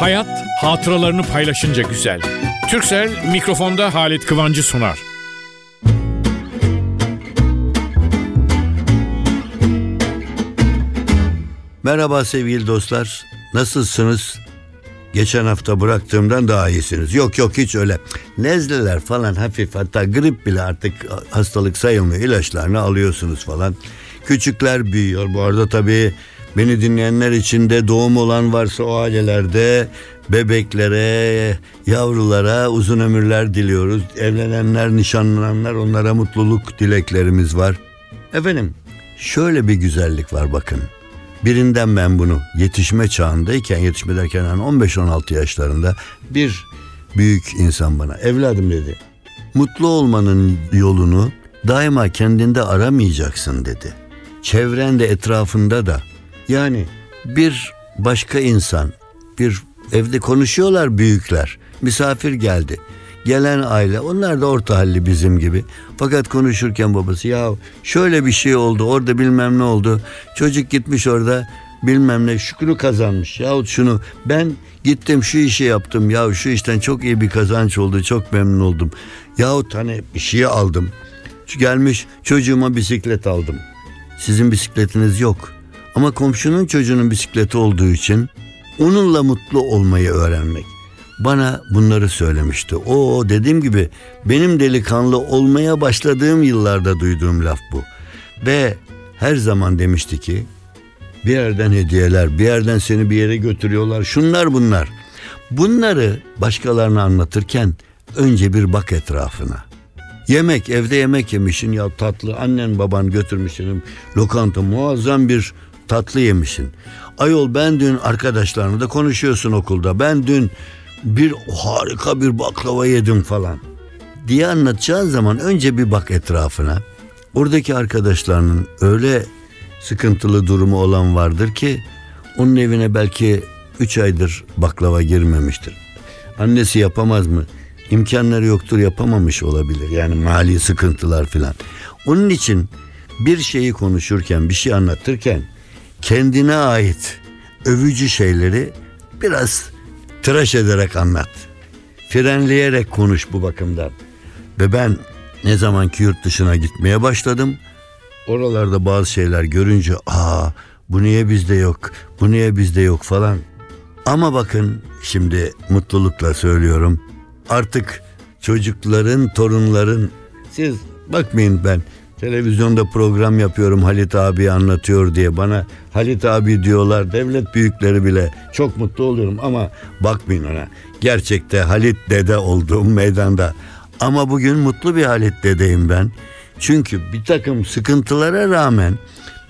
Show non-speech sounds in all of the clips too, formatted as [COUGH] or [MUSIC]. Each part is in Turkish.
Hayat hatıralarını paylaşınca güzel. Türksel mikrofonda Halit Kıvancı sunar. Merhaba sevgili dostlar. Nasılsınız? Geçen hafta bıraktığımdan daha iyisiniz. Yok yok hiç öyle. Nezleler falan hafif hatta grip bile artık hastalık sayılmıyor. İlaçlarını alıyorsunuz falan. Küçükler büyüyor. Bu arada tabii beni dinleyenler için de doğum olan varsa o ailelerde bebeklere, yavrulara uzun ömürler diliyoruz. Evlenenler, nişanlananlar onlara mutluluk dileklerimiz var. Efendim şöyle bir güzellik var bakın. Birinden ben bunu yetişme çağındayken yetişme derken hani 15-16 yaşlarında bir büyük insan bana evladım dedi. Mutlu olmanın yolunu daima kendinde aramayacaksın dedi. Çevrende etrafında da yani bir başka insan bir evde konuşuyorlar büyükler misafir geldi gelen aile onlar da orta halli bizim gibi. Fakat konuşurken babası ya şöyle bir şey oldu orada bilmem ne oldu. Çocuk gitmiş orada bilmem ne şükrü kazanmış. Yahut şunu ben gittim şu işi yaptım ya şu işten çok iyi bir kazanç oldu çok memnun oldum. Yahut hani bir şeyi aldım. Gelmiş çocuğuma bisiklet aldım. Sizin bisikletiniz yok. Ama komşunun çocuğunun bisikleti olduğu için onunla mutlu olmayı öğrenmek bana bunları söylemişti. O dediğim gibi benim delikanlı olmaya başladığım yıllarda duyduğum laf bu. Ve her zaman demişti ki bir yerden hediyeler, bir yerden seni bir yere götürüyorlar. Şunlar bunlar. Bunları başkalarına anlatırken önce bir bak etrafına. Yemek, evde yemek yemişsin ya tatlı. Annen baban götürmüşsün lokanta muazzam bir tatlı yemişsin. Ayol ben dün arkadaşlarına da konuşuyorsun okulda. Ben dün bir harika bir baklava yedim falan diye anlatacağın zaman önce bir bak etrafına. Oradaki arkadaşlarının öyle sıkıntılı durumu olan vardır ki onun evine belki üç aydır baklava girmemiştir. Annesi yapamaz mı? İmkanları yoktur yapamamış olabilir. Yani mali sıkıntılar filan. Onun için bir şeyi konuşurken, bir şey anlatırken kendine ait övücü şeyleri biraz tıraş ederek anlat. Frenleyerek konuş bu bakımdan. Ve ben ne zamanki yurt dışına gitmeye başladım. Oralarda bazı şeyler görünce aa bu niye bizde yok, bu niye bizde yok falan. Ama bakın şimdi mutlulukla söylüyorum. Artık çocukların, torunların siz bakmayın ben Televizyonda program yapıyorum Halit abi anlatıyor diye bana Halit abi diyorlar devlet büyükleri bile çok mutlu oluyorum ama bakmayın ona. Gerçekte Halit dede olduğum meydanda ama bugün mutlu bir Halit dedeyim ben. Çünkü bir takım sıkıntılara rağmen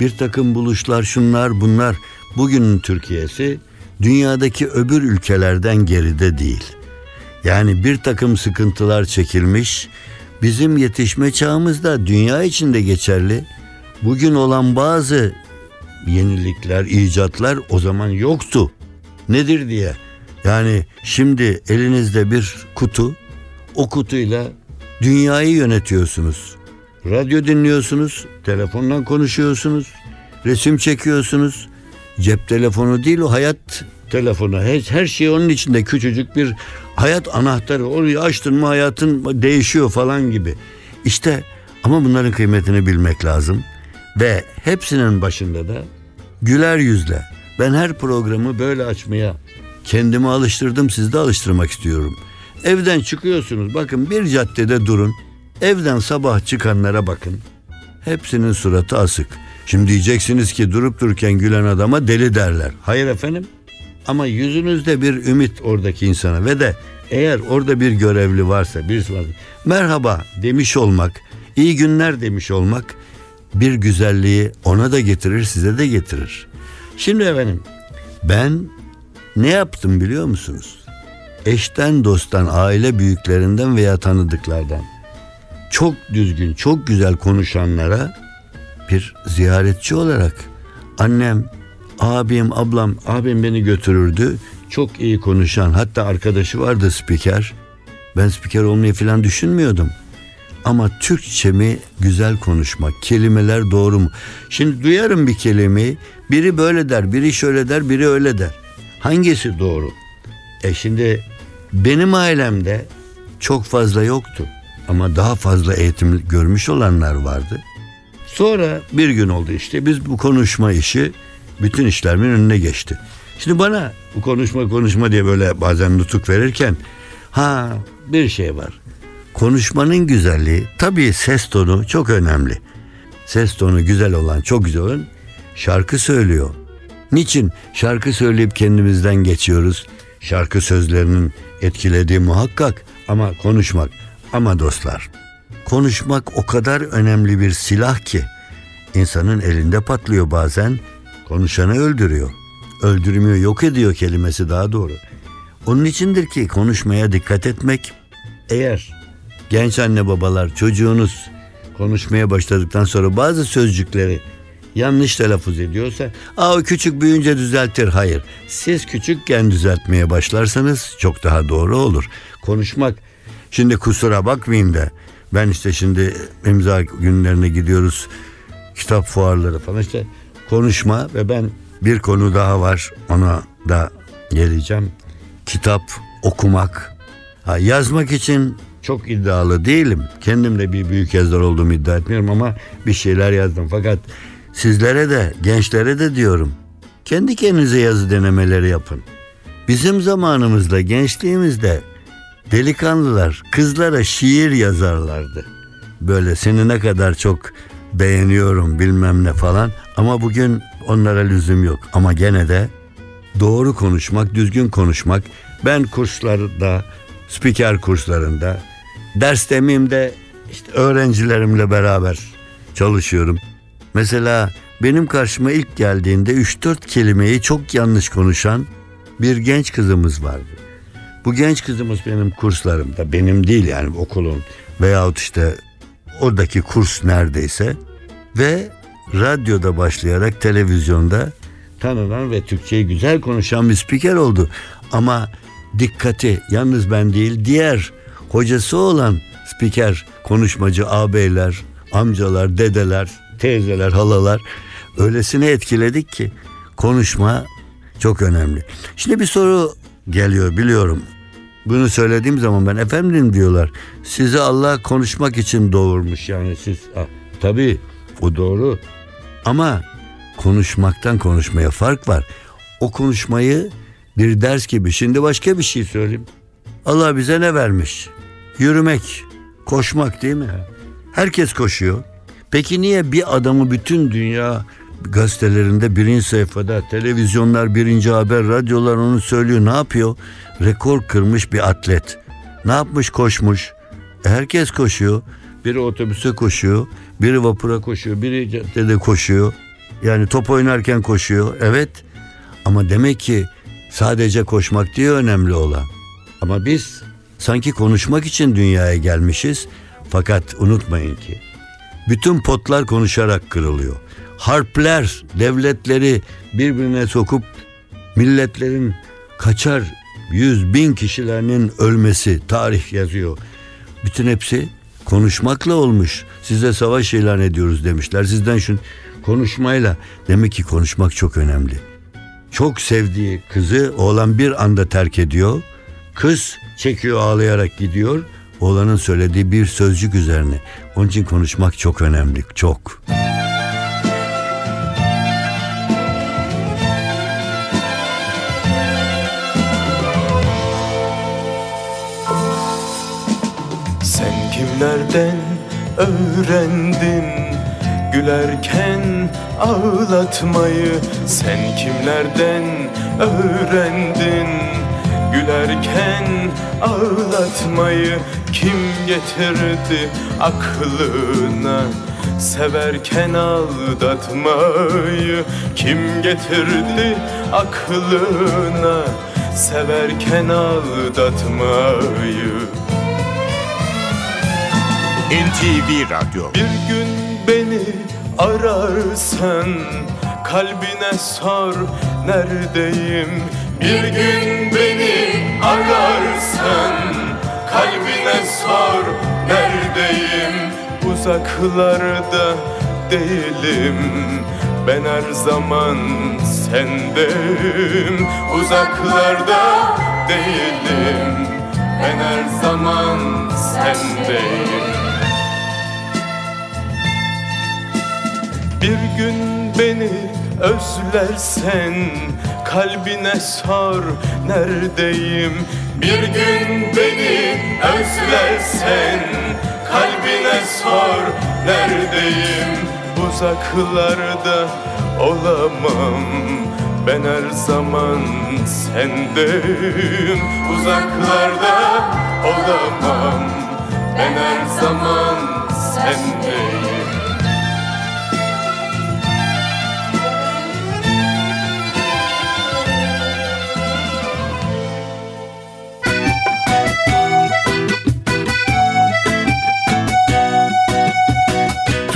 bir takım buluşlar şunlar bunlar bugünün Türkiye'si dünyadaki öbür ülkelerden geride değil. Yani bir takım sıkıntılar çekilmiş, bizim yetişme çağımızda dünya içinde geçerli. Bugün olan bazı yenilikler, icatlar o zaman yoktu. Nedir diye. Yani şimdi elinizde bir kutu, o kutuyla dünyayı yönetiyorsunuz. Radyo dinliyorsunuz, telefondan konuşuyorsunuz, resim çekiyorsunuz. Cep telefonu değil o hayat telefonu. Her, her şey onun içinde küçücük bir hayat anahtarı. Orayı açtın mı hayatın değişiyor falan gibi. İşte ama bunların kıymetini bilmek lazım. Ve hepsinin başında da güler yüzle. Ben her programı böyle açmaya kendimi alıştırdım sizi de alıştırmak istiyorum. Evden çıkıyorsunuz bakın bir caddede durun. Evden sabah çıkanlara bakın. Hepsinin suratı asık. Şimdi diyeceksiniz ki durup dururken gülen adama deli derler. Hayır efendim. Ama yüzünüzde bir ümit oradaki insana ve de eğer orada bir görevli varsa birisi varsa merhaba demiş olmak, iyi günler demiş olmak bir güzelliği ona da getirir size de getirir. Şimdi efendim ben ne yaptım biliyor musunuz? Eşten dosttan, aile büyüklerinden veya tanıdıklardan çok düzgün, çok güzel konuşanlara bir ziyaretçi olarak annem, abim, ablam, abim beni götürürdü. Çok iyi konuşan, hatta arkadaşı vardı spiker. Ben spiker olmayı falan düşünmüyordum. Ama Türkçemi güzel konuşmak, kelimeler doğru mu? Şimdi duyarım bir kelimeyi, biri böyle der, biri şöyle der, biri öyle der. Hangisi doğru? E şimdi benim ailemde çok fazla yoktu. Ama daha fazla eğitim görmüş olanlar vardı. Sonra bir gün oldu işte biz bu konuşma işi bütün işlerimin önüne geçti. Şimdi bana bu konuşma konuşma diye böyle bazen nutuk verirken ha bir şey var. Konuşmanın güzelliği tabii ses tonu çok önemli. Ses tonu güzel olan çok güzel olan şarkı söylüyor. Niçin? Şarkı söyleyip kendimizden geçiyoruz. Şarkı sözlerinin etkilediği muhakkak ama konuşmak. Ama dostlar konuşmak o kadar önemli bir silah ki insanın elinde patlıyor bazen konuşanı öldürüyor. Öldürmüyor yok ediyor kelimesi daha doğru. Onun içindir ki konuşmaya dikkat etmek eğer genç anne babalar çocuğunuz konuşmaya başladıktan sonra bazı sözcükleri yanlış telaffuz ediyorsa aa o küçük büyüyünce düzeltir. Hayır. Siz küçükken düzeltmeye başlarsanız çok daha doğru olur. Konuşmak şimdi kusura bakmayın da ben işte şimdi imza günlerine gidiyoruz. Kitap fuarları falan işte konuşma ve ben bir konu daha var. Ona da geleceğim. Kitap okumak. Ha, yazmak için çok iddialı değilim. Kendim de bir büyük yazar olduğumu iddia etmiyorum ama bir şeyler yazdım. Fakat sizlere de gençlere de diyorum. Kendi kendinize yazı denemeleri yapın. Bizim zamanımızda gençliğimizde delikanlılar kızlara şiir yazarlardı. Böyle seni ne kadar çok beğeniyorum bilmem ne falan ama bugün onlara lüzum yok. Ama gene de doğru konuşmak, düzgün konuşmak. Ben kurslarda, spiker kurslarında, ders demeyeyim işte öğrencilerimle beraber çalışıyorum. Mesela benim karşıma ilk geldiğinde 3-4 kelimeyi çok yanlış konuşan bir genç kızımız vardı. Bu genç kızımız benim kurslarımda, benim değil yani okulun veyahut işte oradaki kurs neredeyse ve radyoda başlayarak televizyonda tanınan ve Türkçeyi güzel konuşan bir spiker oldu. Ama dikkati yalnız ben değil diğer hocası olan spiker, konuşmacı ağabeyler, amcalar, dedeler, teyzeler, halalar öylesine etkiledik ki konuşma çok önemli. Şimdi bir soru geliyor biliyorum. Bunu söylediğim zaman ben efendim diyorlar. Sizi Allah konuşmak için doğurmuş yani siz. Ah, tabii o doğru. Ama konuşmaktan konuşmaya fark var. O konuşmayı bir ders gibi. Şimdi başka bir şey söyleyeyim. Allah bize ne vermiş? Yürümek, koşmak değil mi? Herkes koşuyor. Peki niye bir adamı bütün dünya gazetelerinde birinci sayfada, televizyonlar birinci haber, radyolar onu söylüyor. Ne yapıyor? Rekor kırmış bir atlet. Ne yapmış? Koşmuş. E herkes koşuyor. Biri otobüse koşuyor, biri vapura koşuyor, biri caddede koşuyor. Yani top oynarken koşuyor. Evet. Ama demek ki sadece koşmak diye önemli olan. Ama biz sanki konuşmak için dünyaya gelmişiz. Fakat unutmayın ki bütün potlar konuşarak kırılıyor. Harpler devletleri birbirine sokup milletlerin kaçar yüz bin kişilerinin ölmesi tarih yazıyor. Bütün hepsi konuşmakla olmuş. Size savaş ilan ediyoruz demişler. Sizden şun konuşmayla. Demek ki konuşmak çok önemli. Çok sevdiği kızı oğlan bir anda terk ediyor. Kız çekiyor ağlayarak gidiyor. Oğlanın söylediği bir sözcük üzerine. Onun için konuşmak çok önemli. Çok. Sen kimlerden öğrendin Gülerken ağlatmayı Sen kimlerden öğrendin Gülerken ağlatmayı Kim getirdi aklına? Severken aldatmayı Kim getirdi aklına? Severken aldatmayı. NTV Radyo. Bir gün beni ararsan kalbine sor neredeyim Bir gün beni ararsan kalbine sor neredeyim? Uzaklarda değilim. Ben her zaman sendeyim. Uzaklarda değilim. Ben her zaman sendeyim. Bir gün beni özlersen Kalbine sor neredeyim? Bir gün beni özlersen Kalbine sor neredeyim? Uzaklarda olamam. Ben her zaman sendeyim. Uzaklarda olamam. Ben her zaman sendeyim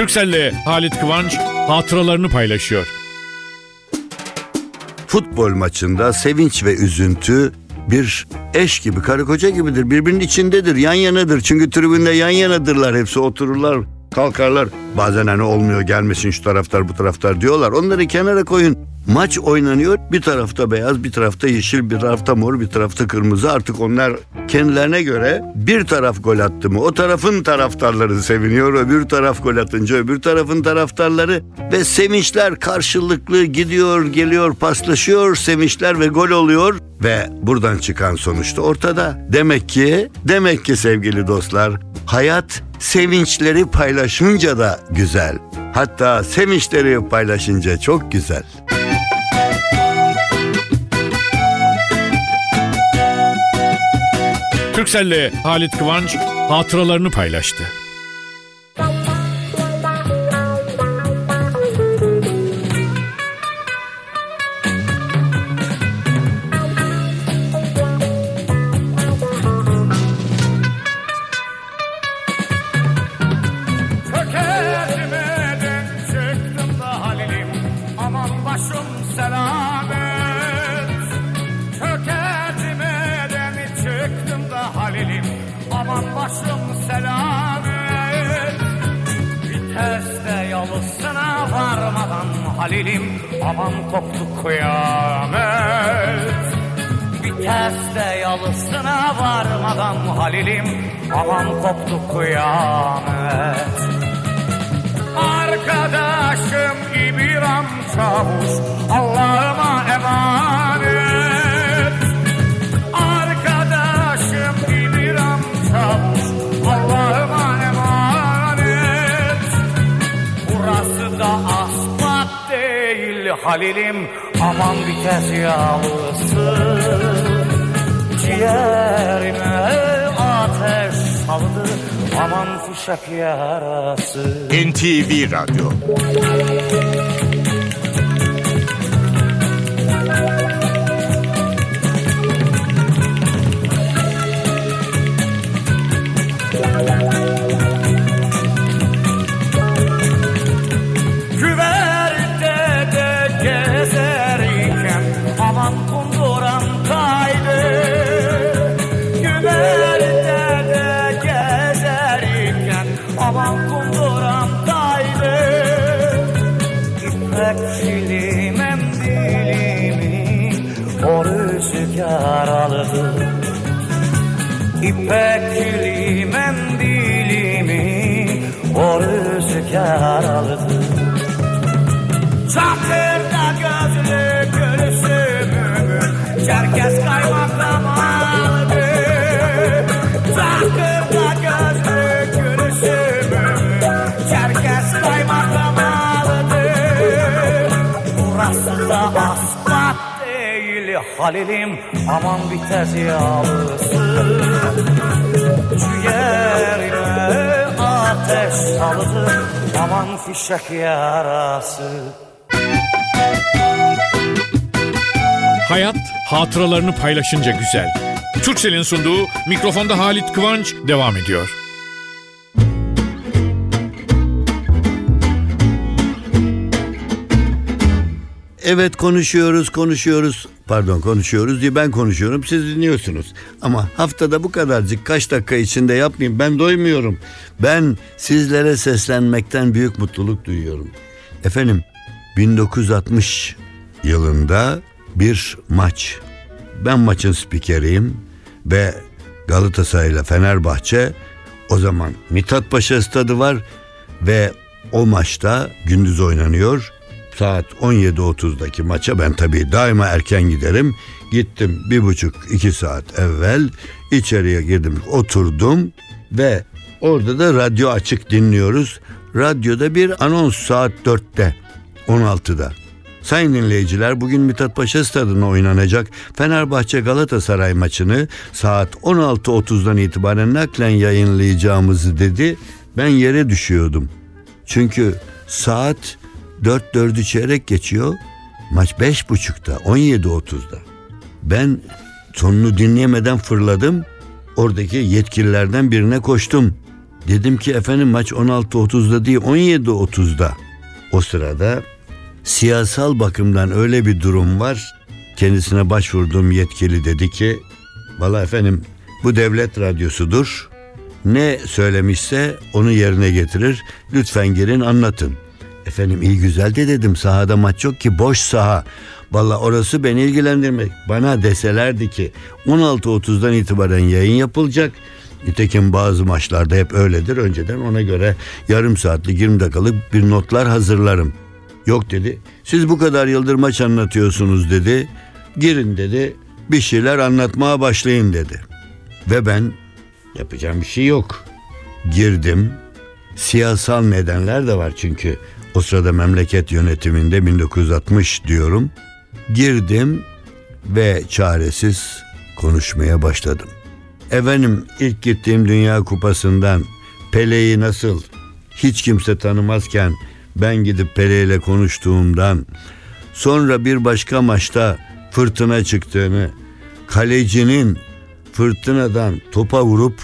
Türkcell'le Halit Kıvanç hatıralarını paylaşıyor. Futbol maçında sevinç ve üzüntü bir eş gibi, karı koca gibidir. Birbirinin içindedir, yan yanadır. Çünkü tribünde yan yanadırlar. Hepsi otururlar, kalkarlar. Bazen hani olmuyor gelmesin şu taraftar bu taraftar diyorlar. Onları kenara koyun. Maç oynanıyor. Bir tarafta beyaz, bir tarafta yeşil, bir tarafta mor, bir tarafta kırmızı. Artık onlar kendilerine göre bir taraf gol attı mı o tarafın taraftarları seviniyor. Öbür taraf gol atınca öbür tarafın taraftarları ve sevinçler karşılıklı gidiyor, geliyor, paslaşıyor. Sevinçler ve gol oluyor ve buradan çıkan sonuçta ortada. Demek ki, demek ki sevgili dostlar, hayat sevinçleri paylaşınca da güzel. Hatta sevinçleri paylaşınca çok güzel. Türkcell'le Halit Kıvanç hatıralarını paylaştı. Halil'im Aman koptu kıyamet. Viteste yalısına varmadan Halil'im Aman koptu kıyamet. Arkadaşım İbrahim Çavuş Allah'ıma emanet Halil'im Aman vites yağlısı Ciğerime ateş saldı Aman fışak yarası. NTV Radyo gözlü gülüşümü Çerkez kaymakam aldı Burası da asfalt değil Halil'im Aman vites yağlısı Ciğerime ateş saldı Aman fişek yarası Hayat hatıralarını paylaşınca güzel. Türkcell'in sunduğu mikrofonda Halit Kıvanç devam ediyor. Evet konuşuyoruz konuşuyoruz pardon konuşuyoruz diye ben konuşuyorum siz dinliyorsunuz. Ama haftada bu kadarcık kaç dakika içinde yapmayayım ben doymuyorum. Ben sizlere seslenmekten büyük mutluluk duyuyorum. Efendim 1960 yılında bir maç ben maçın spikeriyim ve Galatasaray ile Fenerbahçe o zaman Mithat Paşa stadı var ve o maçta gündüz oynanıyor. Saat 17.30'daki maça ben tabii daima erken giderim. Gittim bir buçuk iki saat evvel içeriye girdim oturdum ve orada da radyo açık dinliyoruz. Radyoda bir anons saat 4'te 16'da. Sayın dinleyiciler bugün Mithat Paşa Stadı'nda oynanacak Fenerbahçe Galatasaray maçını saat 16.30'dan itibaren naklen yayınlayacağımızı dedi. Ben yere düşüyordum. Çünkü saat 4 4'ü çeyrek geçiyor. Maç 5.30'da 17.30'da. Ben sonunu dinleyemeden fırladım. Oradaki yetkililerden birine koştum. Dedim ki efendim maç 16.30'da değil 17.30'da. O sırada siyasal bakımdan öyle bir durum var. Kendisine başvurduğum yetkili dedi ki valla efendim bu devlet radyosudur. Ne söylemişse onu yerine getirir. Lütfen girin anlatın. Efendim iyi güzel de dedim sahada maç yok ki boş saha. Valla orası beni ilgilendirmek. Bana deselerdi ki 16.30'dan itibaren yayın yapılacak. Nitekim bazı maçlarda hep öyledir. Önceden ona göre yarım saatlik 20 dakikalık bir notlar hazırlarım. Yok dedi. Siz bu kadar yıldır maç anlatıyorsunuz dedi. Girin dedi. Bir şeyler anlatmaya başlayın dedi. Ve ben yapacağım bir şey yok. Girdim. Siyasal nedenler de var çünkü o sırada memleket yönetiminde 1960 diyorum. Girdim ve çaresiz konuşmaya başladım. Efendim ilk gittiğim Dünya Kupası'ndan Pele'yi nasıl hiç kimse tanımazken ben gidip Pele ile konuştuğumdan sonra bir başka maçta fırtına çıktığını kalecinin fırtınadan topa vurup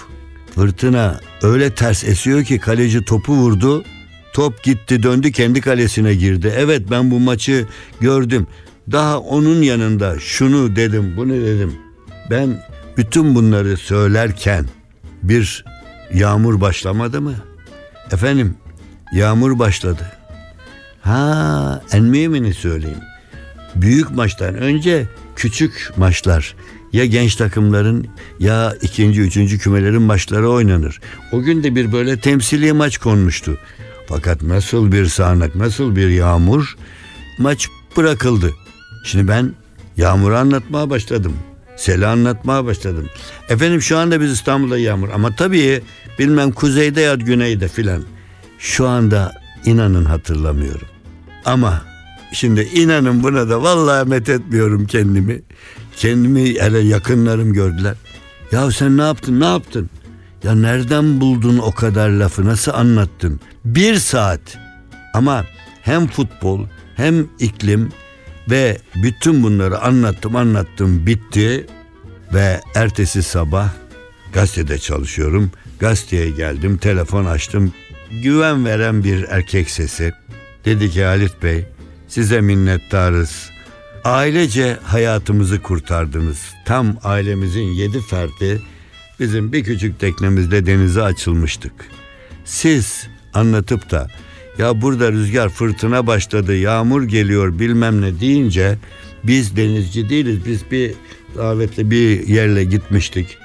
fırtına öyle ters esiyor ki kaleci topu vurdu top gitti döndü kendi kalesine girdi evet ben bu maçı gördüm daha onun yanında şunu dedim bunu dedim ben bütün bunları söylerken bir yağmur başlamadı mı efendim yağmur başladı Ha, en mühimini söyleyeyim. Büyük maçtan önce küçük maçlar ya genç takımların ya ikinci, üçüncü kümelerin maçları oynanır. O gün de bir böyle temsili maç konmuştu. Fakat nasıl bir sağanak, nasıl bir yağmur maç bırakıldı. Şimdi ben yağmuru anlatmaya başladım. Seli anlatmaya başladım. Efendim şu anda biz İstanbul'da yağmur ama tabii bilmem kuzeyde ya güneyde filan. Şu anda inanın hatırlamıyorum. Ama şimdi inanın buna da vallahi met etmiyorum kendimi. Kendimi hele yakınlarım gördüler. Ya sen ne yaptın ne yaptın? Ya nereden buldun o kadar lafı nasıl anlattın? Bir saat ama hem futbol hem iklim ve bütün bunları anlattım anlattım bitti ve ertesi sabah gazetede çalışıyorum. Gazeteye geldim telefon açtım güven veren bir erkek sesi. Dedi ki Halit Bey size minnettarız. Ailece hayatımızı kurtardınız. Tam ailemizin yedi ferdi bizim bir küçük teknemizde denize açılmıştık. Siz anlatıp da ya burada rüzgar fırtına başladı yağmur geliyor bilmem ne deyince biz denizci değiliz biz bir davetle bir yerle gitmiştik.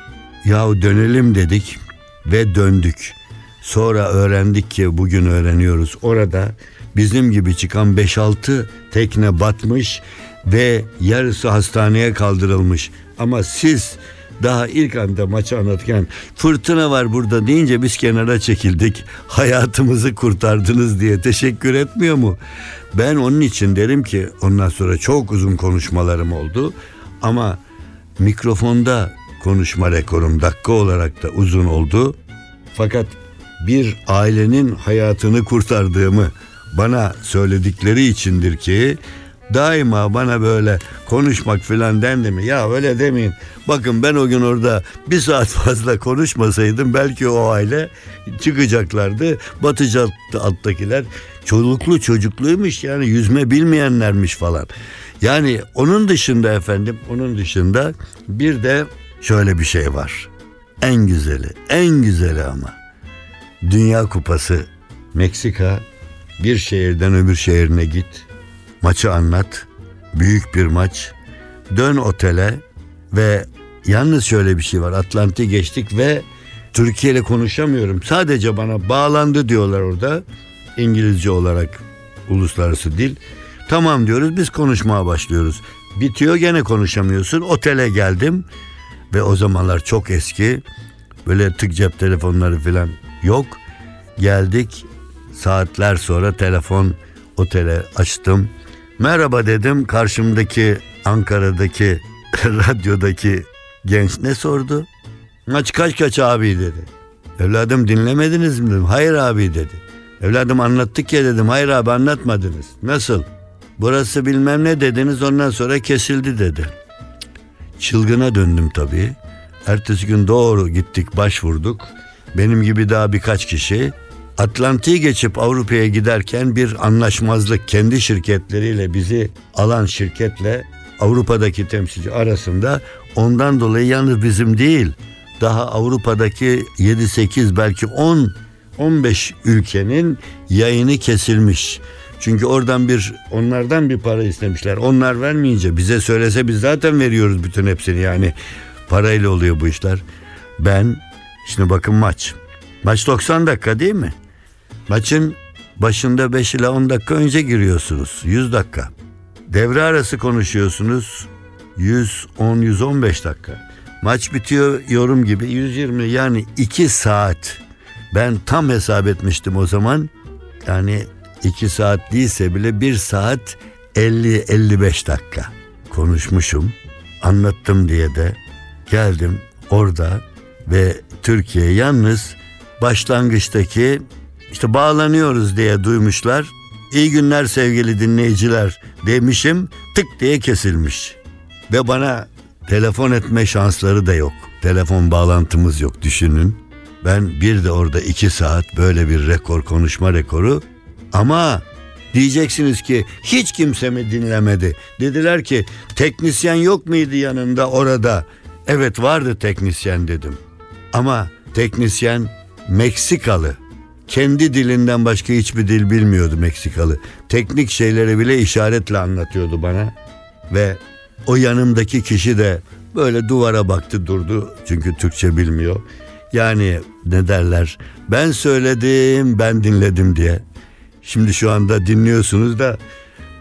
Yahu dönelim dedik ve döndük. Sonra öğrendik ki bugün öğreniyoruz. Orada bizim gibi çıkan 5-6 tekne batmış ve yarısı hastaneye kaldırılmış. Ama siz daha ilk anda maçı anlatırken fırtına var burada deyince biz kenara çekildik. Hayatımızı kurtardınız diye teşekkür etmiyor mu? Ben onun için derim ki ondan sonra çok uzun konuşmalarım oldu. Ama mikrofonda konuşma rekorum dakika olarak da uzun oldu. Fakat bir ailenin hayatını kurtardığımı bana söyledikleri içindir ki daima bana böyle konuşmak filan dendi mi? Ya öyle demeyin. Bakın ben o gün orada bir saat [LAUGHS] fazla konuşmasaydım belki o aile çıkacaklardı. Batacak alttakiler. Çoluklu çocukluymuş yani yüzme bilmeyenlermiş falan. Yani onun dışında efendim onun dışında bir de şöyle bir şey var. En güzeli, en güzeli ama. Dünya Kupası Meksika bir şehirden öbür şehrine git. Maçı anlat. Büyük bir maç. Dön otele Ve yalnız şöyle bir şey var. Atlantik'i geçtik ve Türkiye ile konuşamıyorum. Sadece bana bağlandı diyorlar orada. İngilizce olarak uluslararası dil. Tamam diyoruz biz konuşmaya başlıyoruz. Bitiyor gene konuşamıyorsun. Otele geldim ve o zamanlar çok eski. Böyle tık cep telefonları falan yok. Geldik saatler sonra telefon otele açtım. Merhaba dedim karşımdaki Ankara'daki [LAUGHS] radyodaki genç ne sordu? Maç kaç kaç abi dedi. Evladım dinlemediniz mi dedim. Hayır abi dedi. Evladım anlattık ya dedim. Hayır abi anlatmadınız. Nasıl? Burası bilmem ne dediniz ondan sonra kesildi dedi. Çılgına döndüm tabii. Ertesi gün doğru gittik başvurduk. Benim gibi daha birkaç kişi Atlantik'i geçip Avrupa'ya giderken bir anlaşmazlık kendi şirketleriyle bizi alan şirketle Avrupa'daki temsilci arasında ondan dolayı yalnız bizim değil daha Avrupa'daki 7-8 belki 10 15 ülkenin yayını kesilmiş. Çünkü oradan bir onlardan bir para istemişler. Onlar vermeyince bize söylese biz zaten veriyoruz bütün hepsini yani. Parayla oluyor bu işler. Ben şimdi bakın maç. Maç 90 dakika değil mi? Maçın başında 5 ila 10 dakika önce giriyorsunuz. 100 dakika. Devre arası konuşuyorsunuz. 110-115 dakika. Maç bitiyor yorum gibi 120 yani 2 saat. Ben tam hesap etmiştim o zaman. Yani 2 saat değilse bile 1 saat 50-55 dakika konuşmuşum. Anlattım diye de geldim orada ve Türkiye yalnız başlangıçtaki işte bağlanıyoruz diye duymuşlar. İyi günler sevgili dinleyiciler demişim tık diye kesilmiş. Ve bana telefon etme şansları da yok. Telefon bağlantımız yok düşünün. Ben bir de orada iki saat böyle bir rekor konuşma rekoru ama diyeceksiniz ki hiç kimse mi dinlemedi? Dediler ki teknisyen yok muydu yanında orada? Evet vardı teknisyen dedim. Ama teknisyen Meksikalı. Kendi dilinden başka hiçbir dil bilmiyordu Meksikalı. Teknik şeyleri bile işaretle anlatıyordu bana. Ve o yanımdaki kişi de böyle duvara baktı durdu. Çünkü Türkçe bilmiyor. Yani ne derler? Ben söyledim, ben dinledim diye. Şimdi şu anda dinliyorsunuz da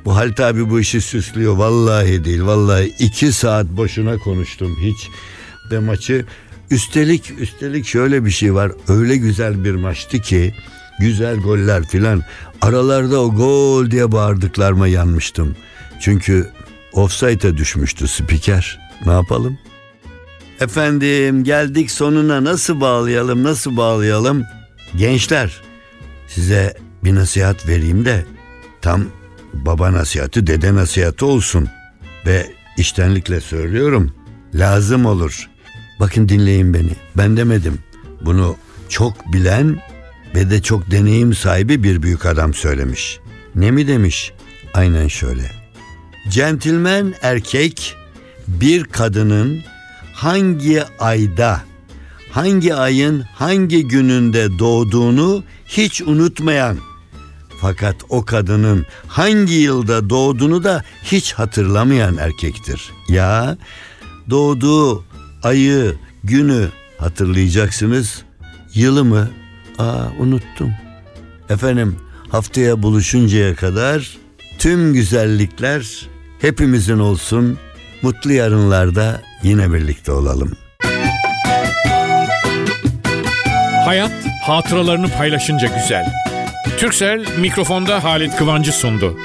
bu Halit abi bu işi süslüyor. Vallahi değil. Vallahi iki saat boşuna konuştum hiç. De maçı üstelik üstelik şöyle bir şey var. Öyle güzel bir maçtı ki güzel goller filan. Aralarda o gol diye bağırdıklarıma yanmıştım. Çünkü offside'e düşmüştü spiker. Ne yapalım? Efendim geldik sonuna nasıl bağlayalım nasıl bağlayalım? Gençler size bir nasihat vereyim de tam baba nasihatı dede nasihatı olsun. Ve iştenlikle söylüyorum lazım olur. Bakın dinleyin beni ben demedim. Bunu çok bilen ve de çok deneyim sahibi bir büyük adam söylemiş. Ne mi demiş? Aynen şöyle. Centilmen erkek bir kadının hangi ayda, hangi ayın hangi gününde doğduğunu hiç unutmayan fakat o kadının hangi yılda doğduğunu da hiç hatırlamayan erkektir. Ya doğduğu ayı, günü hatırlayacaksınız. Yılı mı? Aa unuttum. Efendim haftaya buluşuncaya kadar tüm güzellikler hepimizin olsun. Mutlu yarınlarda yine birlikte olalım. Hayat hatıralarını paylaşınca güzel. Türksel mikrofonda Halit Kıvancı sundu.